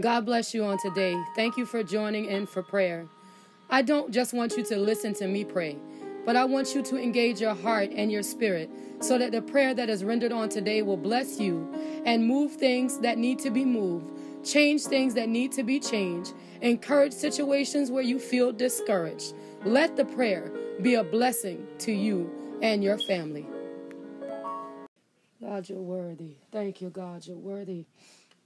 God bless you on today. Thank you for joining in for prayer. I don't just want you to listen to me pray, but I want you to engage your heart and your spirit so that the prayer that is rendered on today will bless you and move things that need to be moved, change things that need to be changed, encourage situations where you feel discouraged. Let the prayer be a blessing to you and your family. God, you're worthy. Thank you, God, you're worthy.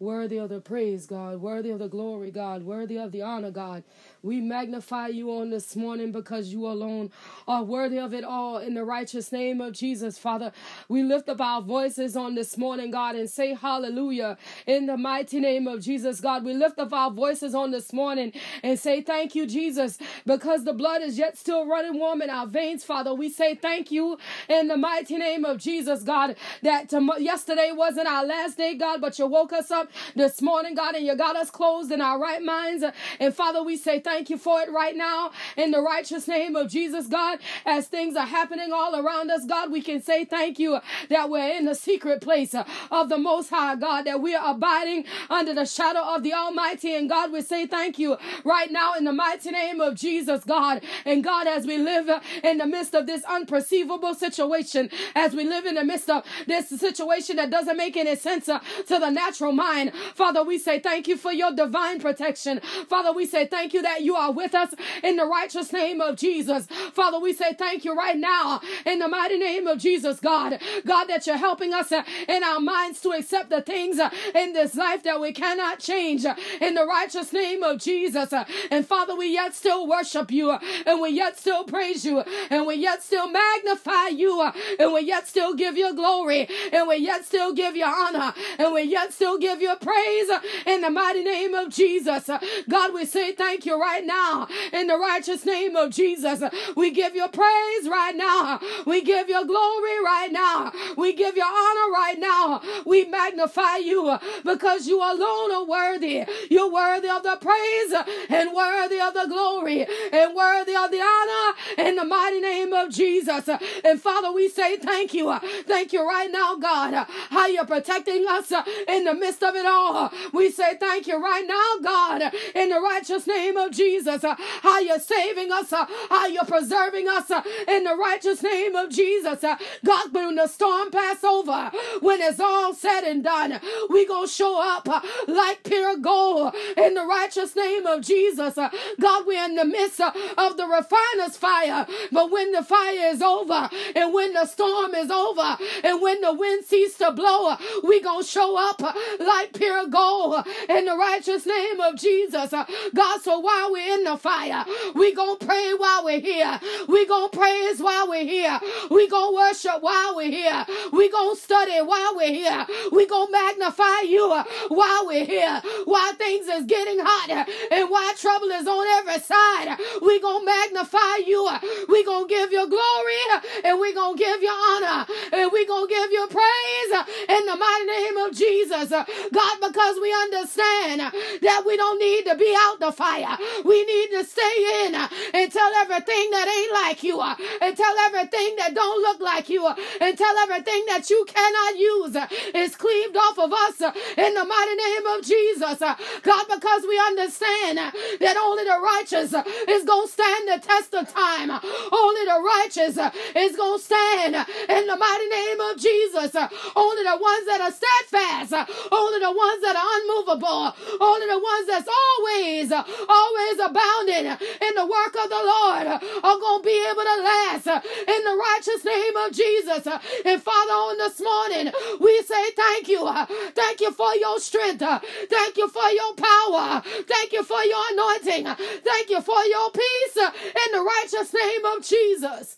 Worthy of the praise, God. Worthy of the glory, God. Worthy of the honor, God. We magnify you on this morning because you alone are worthy of it all in the righteous name of Jesus, Father. We lift up our voices on this morning, God, and say hallelujah in the mighty name of Jesus, God. We lift up our voices on this morning and say thank you, Jesus, because the blood is yet still running warm in our veins, Father. We say thank you in the mighty name of Jesus, God, that yesterday wasn't our last day, God, but you woke us up this morning, God, and you got us closed in our right minds. And Father, we say thank you for it right now in the righteous name of Jesus, God. As things are happening all around us, God, we can say thank you that we're in the secret place of the Most High, God, that we are abiding under the shadow of the Almighty. And God, we say thank you right now in the mighty name of Jesus, God. And God, as we live in the midst of this unperceivable situation, as we live in the midst of this situation that doesn't make any sense to the natural mind, Father, we say thank you for your divine protection. Father, we say thank you that you are with us in the righteous name of Jesus. Father, we say thank you right now in the mighty name of Jesus, God. God, that you're helping us in our minds to accept the things in this life that we cannot change in the righteous name of Jesus. And Father, we yet still worship you and we yet still praise you and we yet still magnify you and we yet still give you glory and we yet still give you honor and we yet still give you praise in the mighty name of Jesus. God, we say thank you right now in the righteous name of Jesus. We give you praise right now. We give you glory right now. We give you honor right now. We magnify you because you alone are worthy. You're worthy of the praise and worthy of the glory and worthy of the honor in the mighty name of Jesus. And Father, we say thank you. Thank you right now, God, how you're protecting us in the midst of of it all. We say thank you right now, God, in the righteous name of Jesus. How you're saving us, how you're preserving us in the righteous name of Jesus. God, when the storm pass over, when it's all said and done, we gonna show up like pure gold in the righteous name of Jesus. God, we're in the midst of the refiner's fire, but when the fire is over and when the storm is over and when the wind ceases to blow, we gonna show up like pure gold in the righteous name of Jesus. God, so while we're in the fire, we gonna pray while we're here. We gonna praise while we're here. We gonna worship while we're here. We gonna study while we're here. We gonna magnify you while we're here. While things is getting hot and while trouble is on every side, we gonna magnify you. We gonna give you glory and we gonna give you honor and we gonna give you praise in the mighty name of Jesus. God, because we understand that we don't need to be out the fire. We need to stay in and tell everything that ain't like you and tell everything that don't look like you and tell everything that you cannot use is cleaved off of us in the mighty name of Jesus. God, because we understand that only the righteous is going to stand the test of time. Only the righteous is going to stand in the mighty name of Jesus. Only the ones that are steadfast. Only the ones that are unmovable, only the ones that's always, always abounding in the work of the Lord are going to be able to last in the righteous name of Jesus. And Father, on this morning, we say thank you. Thank you for your strength. Thank you for your power. Thank you for your anointing. Thank you for your peace in the righteous name of Jesus.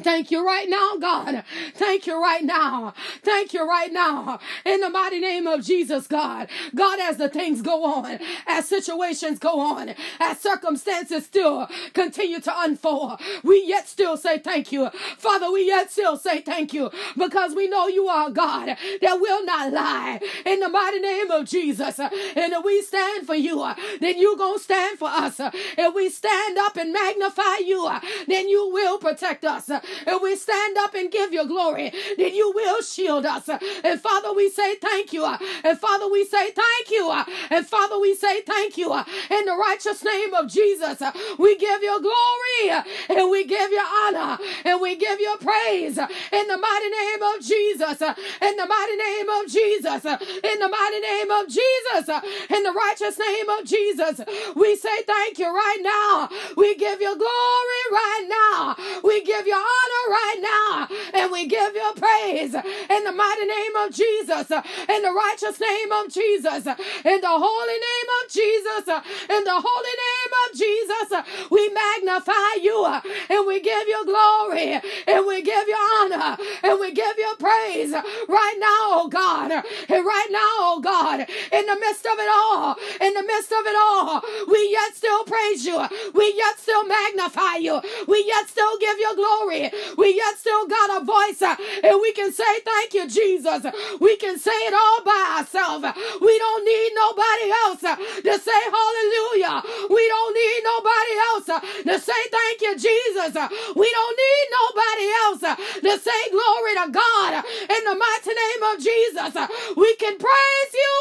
Thank you right now, God. Thank you right now. Thank you right now. In the mighty name of Jesus, God. God, as the things go on, as situations go on, as circumstances still continue to unfold, we yet still say thank you. Father, we yet still say thank you because we know you are God that will not lie. In the mighty name of Jesus. And if we stand for you, then you gonna stand for us. If we stand up and magnify you, then you will protect us. And we stand up and give you glory, then you will shield us. And Father, we say thank you. And Father, we say thank you. And Father, we say thank you. In the righteous name of Jesus, we give you glory and we give you honor and we give you praise in the mighty name of Jesus. In the mighty name of Jesus. In the mighty name of Jesus. In the righteous name of Jesus. We say thank you right now. We give you glory right now. We give you honor right now. And we give you praise in the mighty name of Jesus. In the righteous name of Jesus. In the holy name of Jesus. In the holy name of Jesus. We magnify you and we give you glory and we give you honor and we give you praise right now, oh God. And right now, oh God, in the midst of it all, in the midst of it all, we yet still praise you. We yet still magnify you. We yet still give you glory. We yet still got a voice uh, and we can say thank you, Jesus. We can say it all by ourselves. We don't need nobody else uh, to say hallelujah. We don't need nobody else uh, to say thank you, Jesus. We don't need nobody else to say glory to God in the mighty name of Jesus. We can praise you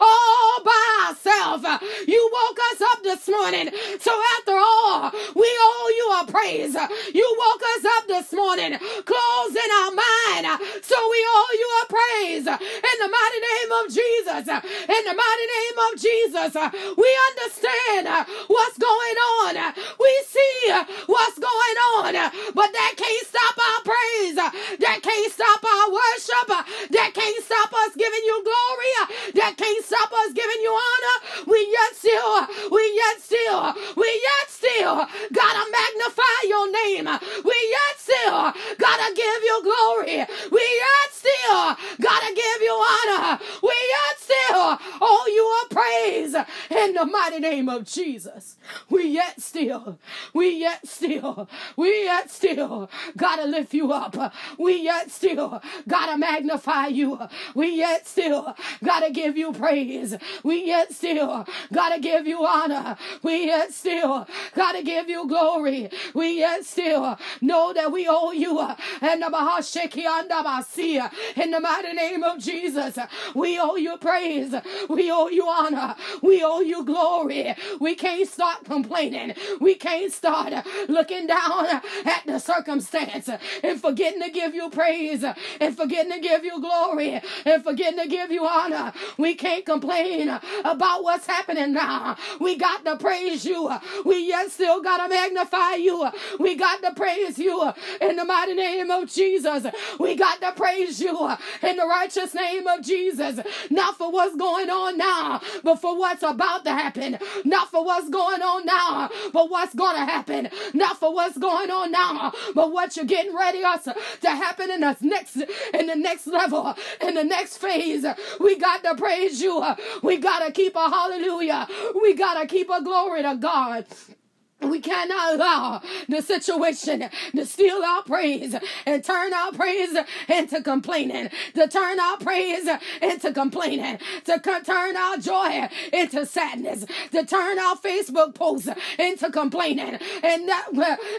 all by ourselves. You woke us up this morning. So after all, we owe you a praise. You woke us up this morning, Closing our mind. So we owe you a praise in the mighty name of Jesus. In the mighty name of Jesus, we understand what's going on. We see what's going on, but that can't stop our praise. That can't stop our worship. That can't stop us giving you glory. That can't stop us giving you honor. We yet still, we yet still, we yet still gotta magnify your name. We yet still gotta give you glory. We yet still gotta give you honor. We yet still owe you a praise in the mighty name of Jesus. We yet still, we yet still, we yet still gotta lift you up. We yet still gotta magnify you. We yet still gotta give you praise. We yet still gotta give you honor. We yet still gotta give you glory. We yet still know that we owe you. And the in the mighty name of Jesus, we owe you praise. We owe you honor. We owe you glory. We can't start complaining. We can't start looking down at the circumstance and forgetting to give you praise and forgetting to give you glory and forgetting to give you honor. We can't complain about what's happening now. We got to praise you. We yet still got to magnify you. We got to praise you in the mighty name of Jesus. We got to praise you in the righteous name of Jesus. Not for what's going on now, but for what's about to happen. Not for what's going on now, but what's going to happen. Not for what's going on now, but what you're getting ready us to happen in the next in the next level, in the next phase. We got to praise you. We got to keep a hallelujah. We got to keep a glory to God. We cannot allow the situation to steal our praise and turn our praise into complaining, to turn our praise into complaining, to turn our joy into sadness, to turn our Facebook posts into complaining. And that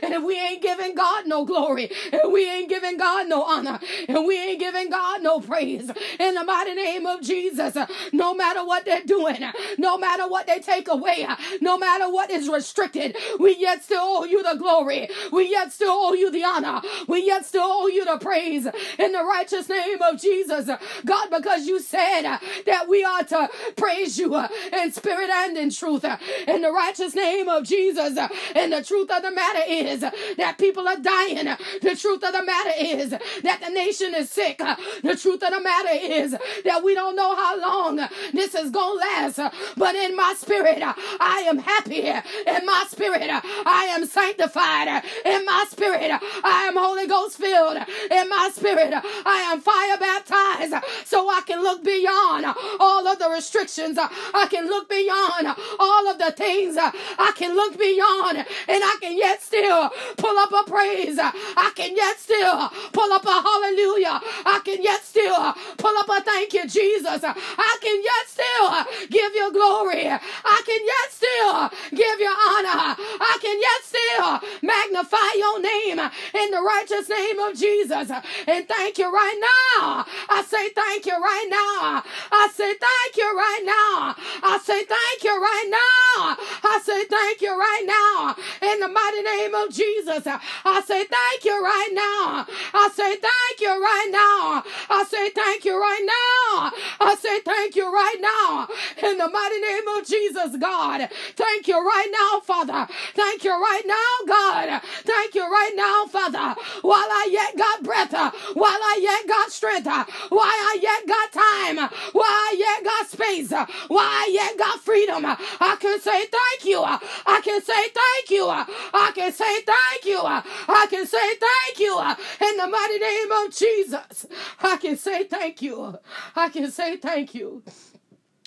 and if we ain't giving God no glory, and we ain't giving God no honor, and we ain't giving God no praise. In the mighty name of Jesus, no matter what they're doing, no matter what they take away, no matter what is restricted, we yet still owe you the glory. We yet still owe you the honor. We yet still owe you the praise in the righteous name of Jesus. God, because you said that we are to praise you in spirit and in truth. In the righteous name of Jesus. And the truth of the matter is that people are dying. The truth of the matter is that the nation is sick. The truth of the matter is that we don't know how long this is going to last. But in my spirit, I am happy. In my spirit, spirit. I am sanctified in my spirit. I am Holy Ghost filled in my spirit. I am fire baptized so I can look beyond all of the restrictions. I can look beyond all of the things. I can look beyond and I can yet still pull up a praise. I can yet still pull up a hallelujah. I can yet still pull up a thank you, Jesus. I can yet still give you glory. I can yet still give you honor. I can yet still magnify your name in the righteous name of Jesus. And thank you right now. I say thank you right now. I say thank you right now. I say thank you right now. I say thank you right now. In the mighty name of Jesus. I say thank you right now. I say thank you right now. I say thank you right now. I say thank you right now. In the mighty name of Jesus, God. Thank you right now, Father. Thank you right now, God. Thank you right now, Father. While I yet got breath, while I yet got strength, while I yet got time, while I yet got space, while I yet got freedom, I can say thank you. I can say thank you. I can say thank you. I can say thank you in the mighty name of Jesus. I can say thank you. I can say thank you.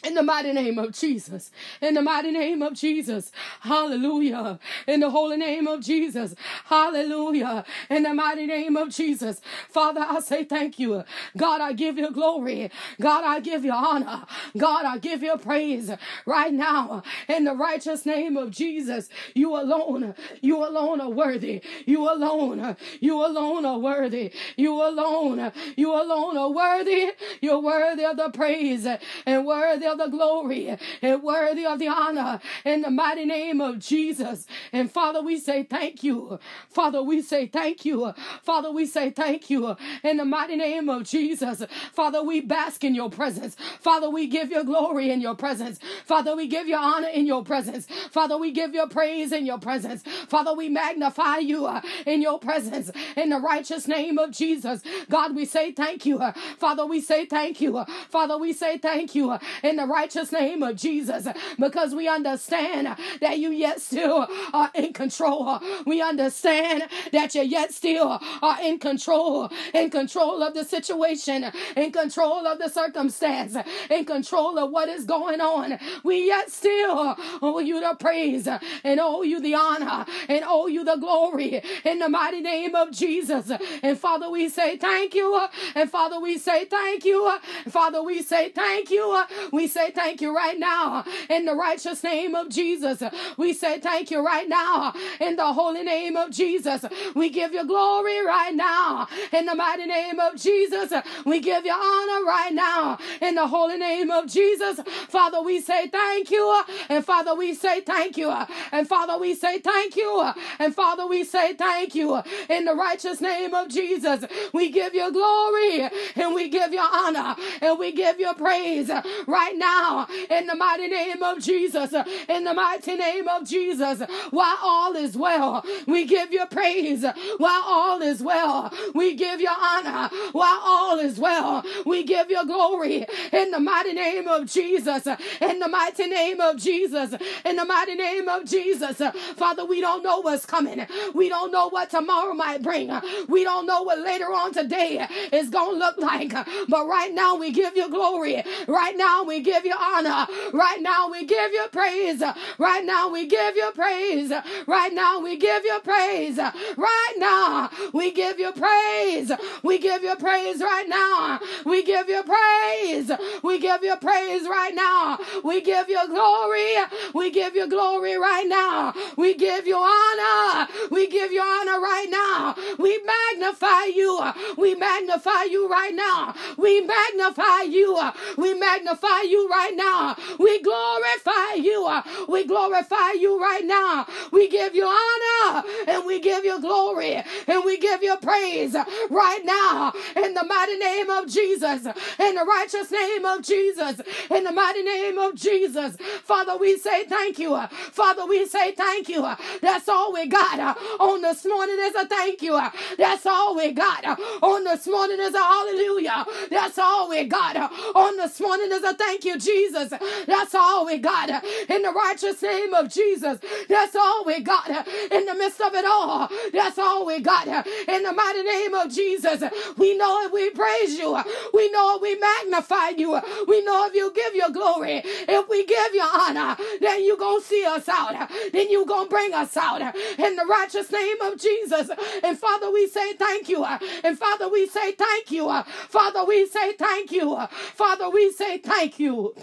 In the mighty name of Jesus. In the mighty name of Jesus. Hallelujah. In the holy name of Jesus. Hallelujah. In the mighty name of Jesus. Father, I say thank you. God, I give you glory. God, I give you honor. God, I give you praise right now. In the righteous name of Jesus. You alone, you alone are worthy. You alone, you alone are worthy. You alone, you alone are worthy. You're worthy of the praise and worthy of the glory and worthy of the honor in the mighty name of Jesus. And Father, we say thank you. Father, we say thank you. Father, we say thank you in the mighty name of Jesus. Father, we bask in your presence. Father, we give you glory in your presence. Father, we give you honor in your presence. Father, we give you praise in your presence. Father, we magnify you uh, in your presence in the righteous name of Jesus. God, we say thank you. Father, we say thank you. Father, we say thank you in the righteous name of Jesus because we understand that you yet still are in control. We understand that you yet still are in control, in control of the situation, in control of the circumstance, in control of what is going on. We yet still owe you the praise and owe you the honor and owe you the glory in the mighty name of Jesus. And Father, we say thank you. And Father, we say thank you. Father, we say thank you. We say thank you right now in the righteous name of Jesus. We say thank you right now in the holy name of Jesus. We give you glory right now in the mighty name of Jesus. We give you honor right now in the holy name of Jesus. Father, we say thank you. And Father, we say thank you. And Father, we say thank you. And Father, we say thank you in the righteous name of Jesus. We give you glory and we give you honor and we give you praise right now in the mighty name of Jesus. In the mighty name of Jesus. While all is well, we give you praise. While all is well, we give you honor. While all is well, we give you glory. In the mighty name of Jesus. In the mighty name of Jesus. In the mighty name of Jesus. Father, we don't know what's coming. We don't know what tomorrow might bring. We don't know what later on today is going to look like. But right now, we give you glory. Right now, we give you honor. Right now, we give you praise. Right now, we give you praise. Right now, we give you praise. Right now, we give you praise. We give you praise right now. We give you praise. We give you praise right now. We give you glory. We give you glory right now. We give you honor. We give you honor right now. We magnify you. We magnify you right now. We magnify you. We magnify you right now. We glorify you. We glorify you right now. We give you honor and we give you glory and we give you praise right now in the mighty name of Jesus, in the righteous name of Jesus, in the mighty name of Jesus. Father, we say thank you. Father, we say thank you. That's all we got on this morning is a thank you. That's all we got on this morning is a hallelujah. That's all we got on this morning is a thank you, Jesus. That's all we got in the righteous name of Jesus. That's all we got in the midst of it all. That's all we got in the mighty name of Jesus. We know it, we praise you. We know it, we magnify you. We know if you give your glory, if we give you honor, then you gonna see us out. Then you gonna bring us out in the righteous name of Jesus. And Father, we say thank you. And Father, we say thank you. Father, we say thank you. Father, we say thank you. を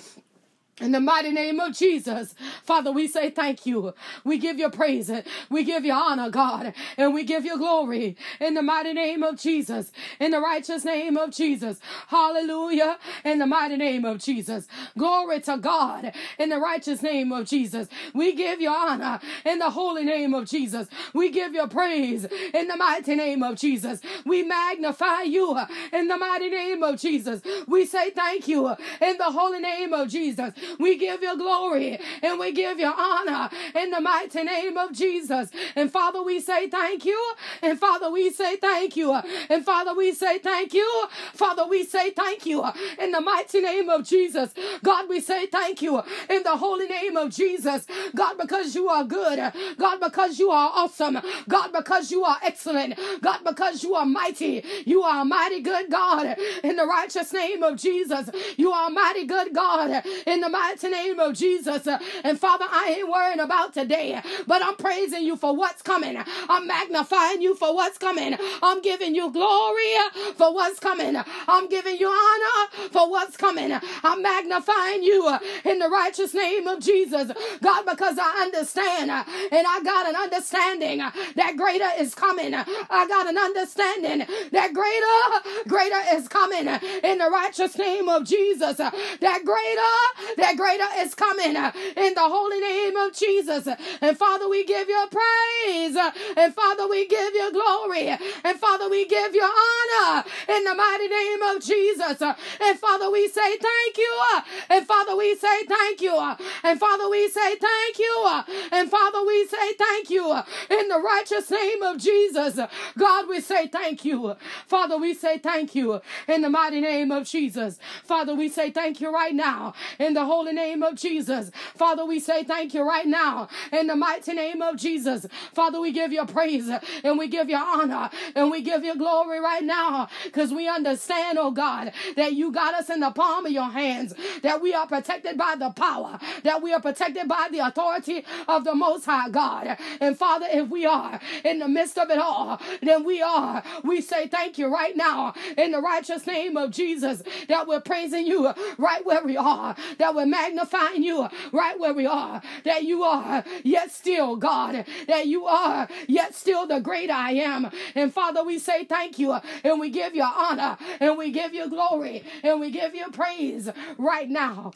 In the mighty name of Jesus, Father, we say thank you. We give you praise. We give you honor, God, and we give you glory. In the mighty name of Jesus, in the righteous name of Jesus, hallelujah. In the mighty name of Jesus, glory to God. In the righteous name of Jesus, we give you honor. In the holy name of Jesus, we give you praise. In the mighty name of Jesus, we magnify you. In the mighty name of Jesus, we say thank you. In the holy name of Jesus, we give you glory and we give you honor in the mighty name of Jesus. And Father, we say thank you. And Father, we say thank you. And Father, we say thank you. Father, we say thank you in the mighty name of Jesus. God, we say thank you in the holy name of Jesus. God, because you are good. God, because you are awesome. God, because you are excellent. God, because you are mighty. You are a mighty good God in the righteous name of Jesus. You are a mighty good God in the mighty name of Jesus. And Father, I ain't worrying about today, but I'm praising you for what's coming. I'm magnifying you for what's coming. I'm giving you glory for what's coming. I'm giving you honor for what's coming. I'm magnifying you in the righteous name of Jesus. God, because I understand and I got an understanding that greater is coming. I got an understanding that greater, greater is coming in the righteous name of Jesus. That greater, that greater is coming uh, in the holy name of Jesus. And Father, we give you praise. And Father, we give you glory. And Father, we give you honor in the mighty name of Jesus. And Father, we say thank you. And Father, we say thank you. And Father, we say thank you. And Father, we say thank you in the righteous name of Jesus. God, we say thank you. Father, we say thank you in the mighty name of Jesus. Father, we say thank you right now in the holy name of Jesus. Father, we say thank you right now in the mighty name of Jesus. Father, we give you praise and we give you honor and we give you glory right now because we understand, oh God, that you got us in the palm of your hands, that we are protected by the power, that we are protected by the authority of the Most High God. And Father, if we are in the midst of it all, then we are. We say thank you right now in the righteous name of Jesus that we're praising you right where we are, that we're magnifying you right where we are, that you are yet still God, that you are yet still the great I am. And Father, we say thank you and we give you honor and we give you glory and we give you praise right now.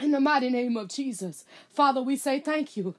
In the mighty name of Jesus. Father, we say thank you.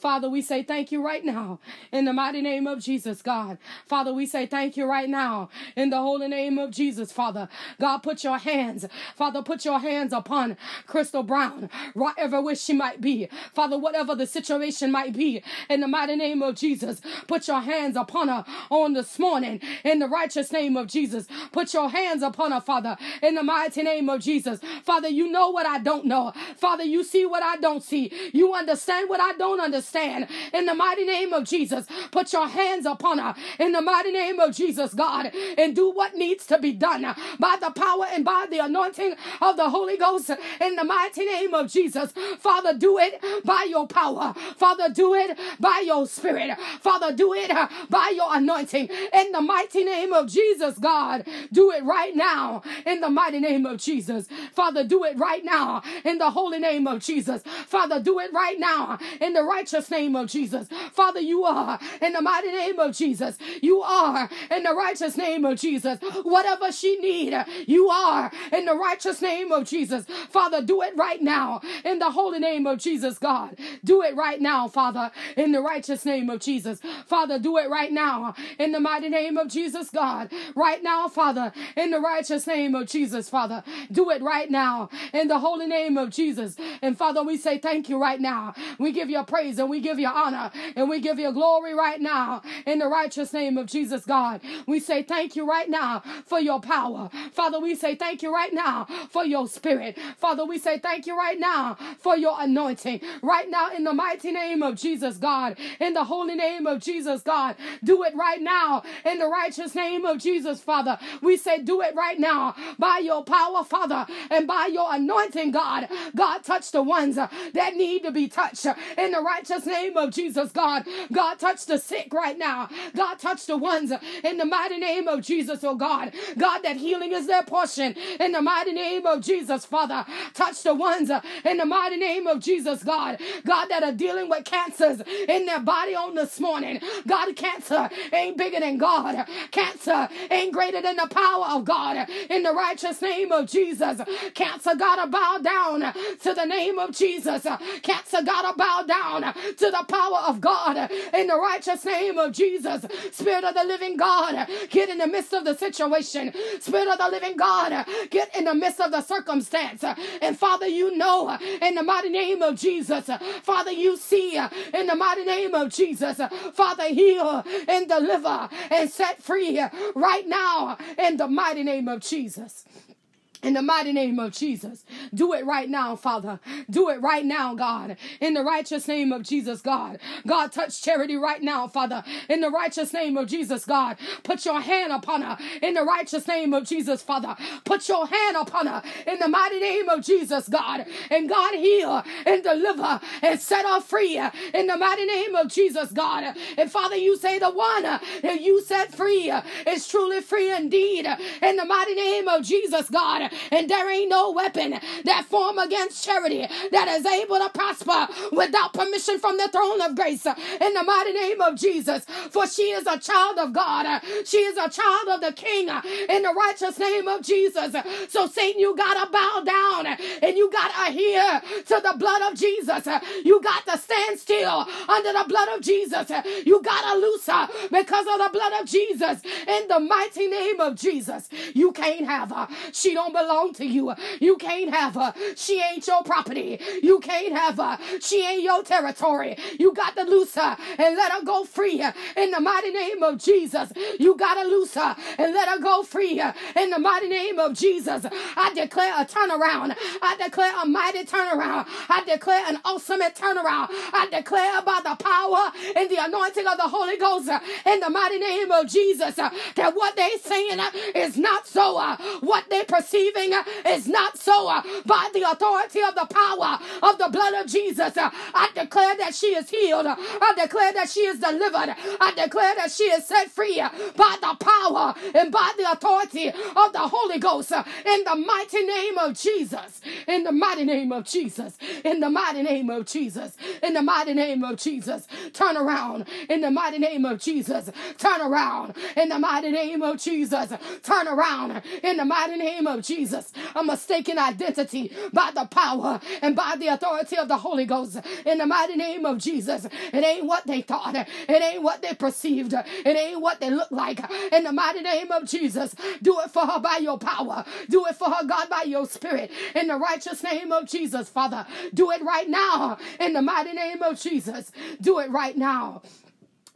Father, we say thank you right now in the mighty name of Jesus, God. Father, we say thank you right now in the holy name of Jesus, Father. God, put your hands, Father, put your hands upon Crystal Brown, wherever where she might be. Father, whatever the situation might be, in the mighty name of Jesus, put your hands upon her on this morning in the righteous name of Jesus. Put your hands upon her, Father, in the mighty name of Jesus. Father, you know what I don't know. Father, you see what I don't see. You understand what I don't understand stand in the mighty name of Jesus. Put your hands upon her in the mighty name of Jesus, God, and do what needs to be done by the power and by the anointing of the Holy Ghost in the mighty name of Jesus. Father, do it by your power. Father, do it by your spirit. Father, do it by your anointing in the mighty name of Jesus, God. Do it right now in the mighty name of Jesus. Father, do it right now in the holy name of Jesus. Father, do it right now in the righteous name of Jesus. Father, you are in the mighty name of Jesus. You are in the righteous name of Jesus. Whatever she need, you are in the righteous name of Jesus. Father, do it right now in the holy name of Jesus, God. Do it right now, Father, in the righteous name of Jesus. Father, do it right now in the mighty name of Jesus, God. Right now, Father, in the righteous name of Jesus, Father. Do it right now in the holy name of Jesus. And Father, we say thank you right now. We give you praise and we give you honor and we give you glory right now in the righteous name of Jesus, God. We say thank you right now for your power. Father, we say thank you right now for your spirit. Father, we say thank you right now for your anointing. Right now, in the mighty name of Jesus, God, in the holy name of Jesus, God, do it right now in the righteous name of Jesus, Father. We say do it right now by your power, Father, and by your anointing, God, God, touch the ones that need to be touched in the righteous name of Jesus, God. God, touch the sick right now. God, touch the ones in the mighty name of Jesus, oh God. God, that healing is their portion in the mighty name of Jesus, Father. Touch the ones in the mighty name of Jesus, God. God, that are dealing with cancers in their body on this morning. God, cancer ain't bigger than God. Cancer ain't greater than the power of God. In the righteous name of Jesus, cancer gotta bow down to the name of Jesus. Cancer gotta bow down to the power of God. In the righteous name of Jesus, Spirit of the living God, get in the midst of the situation. Spirit of the living God, get in the midst of the circumstance. And Father, you know, in the mighty name of Jesus, Father, you see, in the mighty name of Jesus, Father, heal and deliver and set free right now in the mighty name of Jesus. In the mighty name of Jesus. Do it right now, Father. Do it right now, God. In the righteous name of Jesus, God. God, touch charity right now, Father. In the righteous name of Jesus, God. Put your hand upon her. In the righteous name of Jesus, Father. Put your hand upon her. In the mighty name of Jesus, God. And God, heal and deliver and set her free. In the mighty name of Jesus, God. And Father, you say the one that you set free is truly free indeed. In the mighty name of Jesus, God and there ain't no weapon that form against charity that is able to prosper without permission from the throne of grace in the mighty name of Jesus. For she is a child of God, she is a child of the King in the righteous name of Jesus. So, Satan, you gotta bow down and you gotta adhere to the blood of Jesus. You got to stand still under the blood of Jesus. You gotta loose her because of the blood of Jesus in the mighty name of Jesus. You can't have her. She don't belong to you. You can't have her. She ain't your property. You can't have her. She ain't your territory. You got to loose her and let her go free uh, in the mighty name of Jesus. You got to loose her and let her go free in the mighty name of Jesus. I declare a turnaround. I declare a mighty turnaround. I declare an awesome turnaround. I declare by the power and the anointing of the Holy Ghost in the mighty name of Jesus that what they saying is not so. What they perceive believing is not so. Uh, by the authority of the power of the blood of Jesus, uh, I declare that she is healed. Uh, I declare that she is delivered. I declare that she is set free by the power and by the authority of the Holy Ghost in the mighty name of Jesus. In the mighty name of Jesus. In the mighty name of Jesus. In the mighty name of Jesus. Turn around in the mighty name of Jesus. Turn around in the mighty name of Jesus. Turn around in the mighty name of Jesus. Jesus, a mistaken identity by the power and by the authority of the Holy Ghost. In the mighty name of Jesus, it ain't what they thought, it ain't what they perceived, it ain't what they look like. In the mighty name of Jesus, do it for her by your power, do it for her, God, by your spirit. In the righteous name of Jesus, Father, do it right now. In the mighty name of Jesus, do it right now.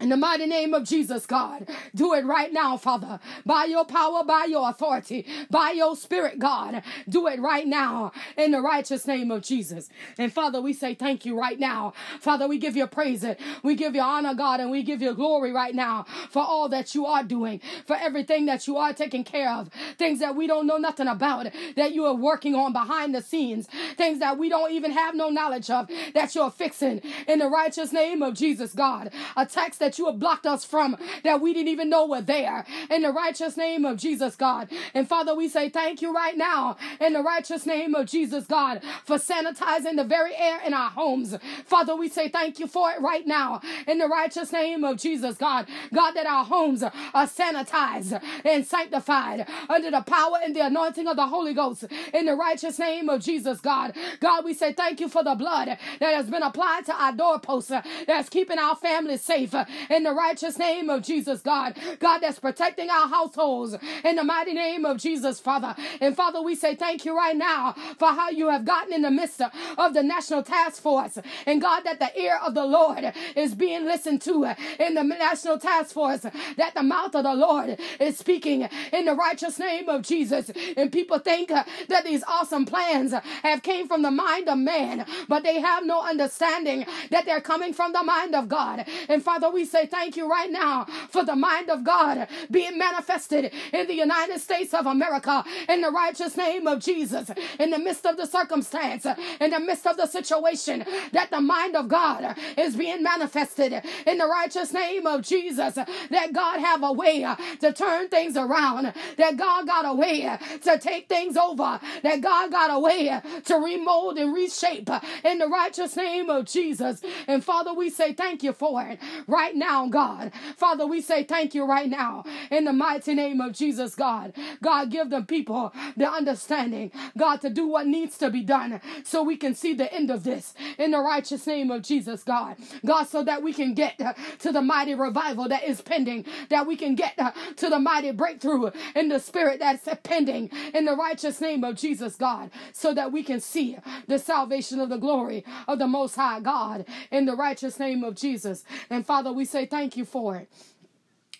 In the mighty name of Jesus, God, do it right now, Father. By your power, by your authority, by your spirit, God. Do it right now in the righteous name of Jesus. And Father, we say thank you right now. Father, we give you praise. We give you honor, God, and we give you glory right now for all that you are doing, for everything that you are taking care of, things that we don't know nothing about, that you are working on behind the scenes, things that we don't even have no knowledge of, that you're fixing in the righteous name of Jesus, God. A text that you have blocked us from that we didn't even know were there. In the righteous name of Jesus, God. And Father, we say thank you right now in the righteous name of Jesus, God, for sanitizing the very air in our homes. Father, we say thank you for it right now in the righteous name of Jesus, God. God, that our homes are sanitized and sanctified under the power and the anointing of the Holy Ghost in the righteous name of Jesus, God. God, we say thank you for the blood that has been applied to our doorposts that's keeping our families safe in the righteous name of Jesus, God. God, that's protecting our households in the mighty name of Jesus, Father. And Father, we say thank you right now for how you have gotten in the midst of the National Task Force. And God, that the ear of the Lord is being listened to in the National Task Force, that the mouth of the Lord is speaking in the righteous name of Jesus. And people think that these awesome plans have came from the mind of man, but they have no understanding that they're coming from the mind of God. And Father, we say thank you right now for the mind of God being manifested in the United States of America in the righteous name of Jesus. In the midst of the circumstance, in the midst of the situation, that the mind of God is being manifested in the righteous name of Jesus. That God have a way to turn things around. That God got a way to take things over. That God got a way to remold and reshape in the righteous name of Jesus. And Father, we say thank you for it right now, God. Father, we say thank you right now in the mighty name of Jesus, God. God, give the people the understanding, God, to do what needs to be done so we can see the end of this in the righteous name of Jesus, God. God, so that we can get to the mighty revival that is pending, that we can get to the mighty breakthrough in the spirit that's pending in the righteous name of Jesus, God, so that we can see the salvation of the glory of the Most High God in the righteous name of Jesus. And Father, we say thank you for it.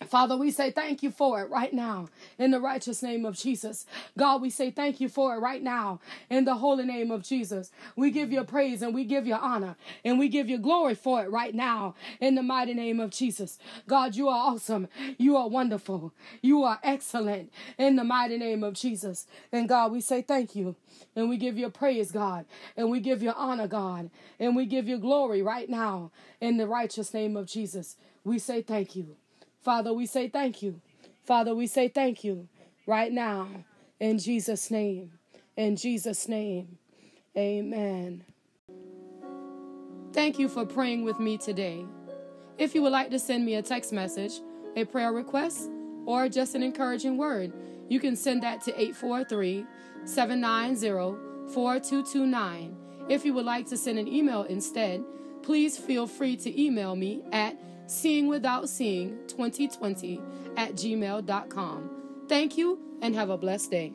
Father, we say thank you for it right now in the righteous name of Jesus. God, we say thank you for it right now in the holy name of Jesus. We give you praise and we give you honor and we give you glory for it right now in the mighty name of Jesus. God, you are awesome. You are wonderful. You are excellent in the mighty name of Jesus. And God, we say thank you and we give you praise, God, and we give you honor, God, and we give you glory right now in the righteous name of Jesus. We say thank you. Father, we say thank you. Father, we say thank you right now in Jesus' name. In Jesus' name, amen. Thank you for praying with me today. If you would like to send me a text message, a prayer request, or just an encouraging word, you can send that to 843 790 4229. If you would like to send an email instead, please feel free to email me at seeing without seeing 2020 at gmail.com. Thank you and have a blessed day.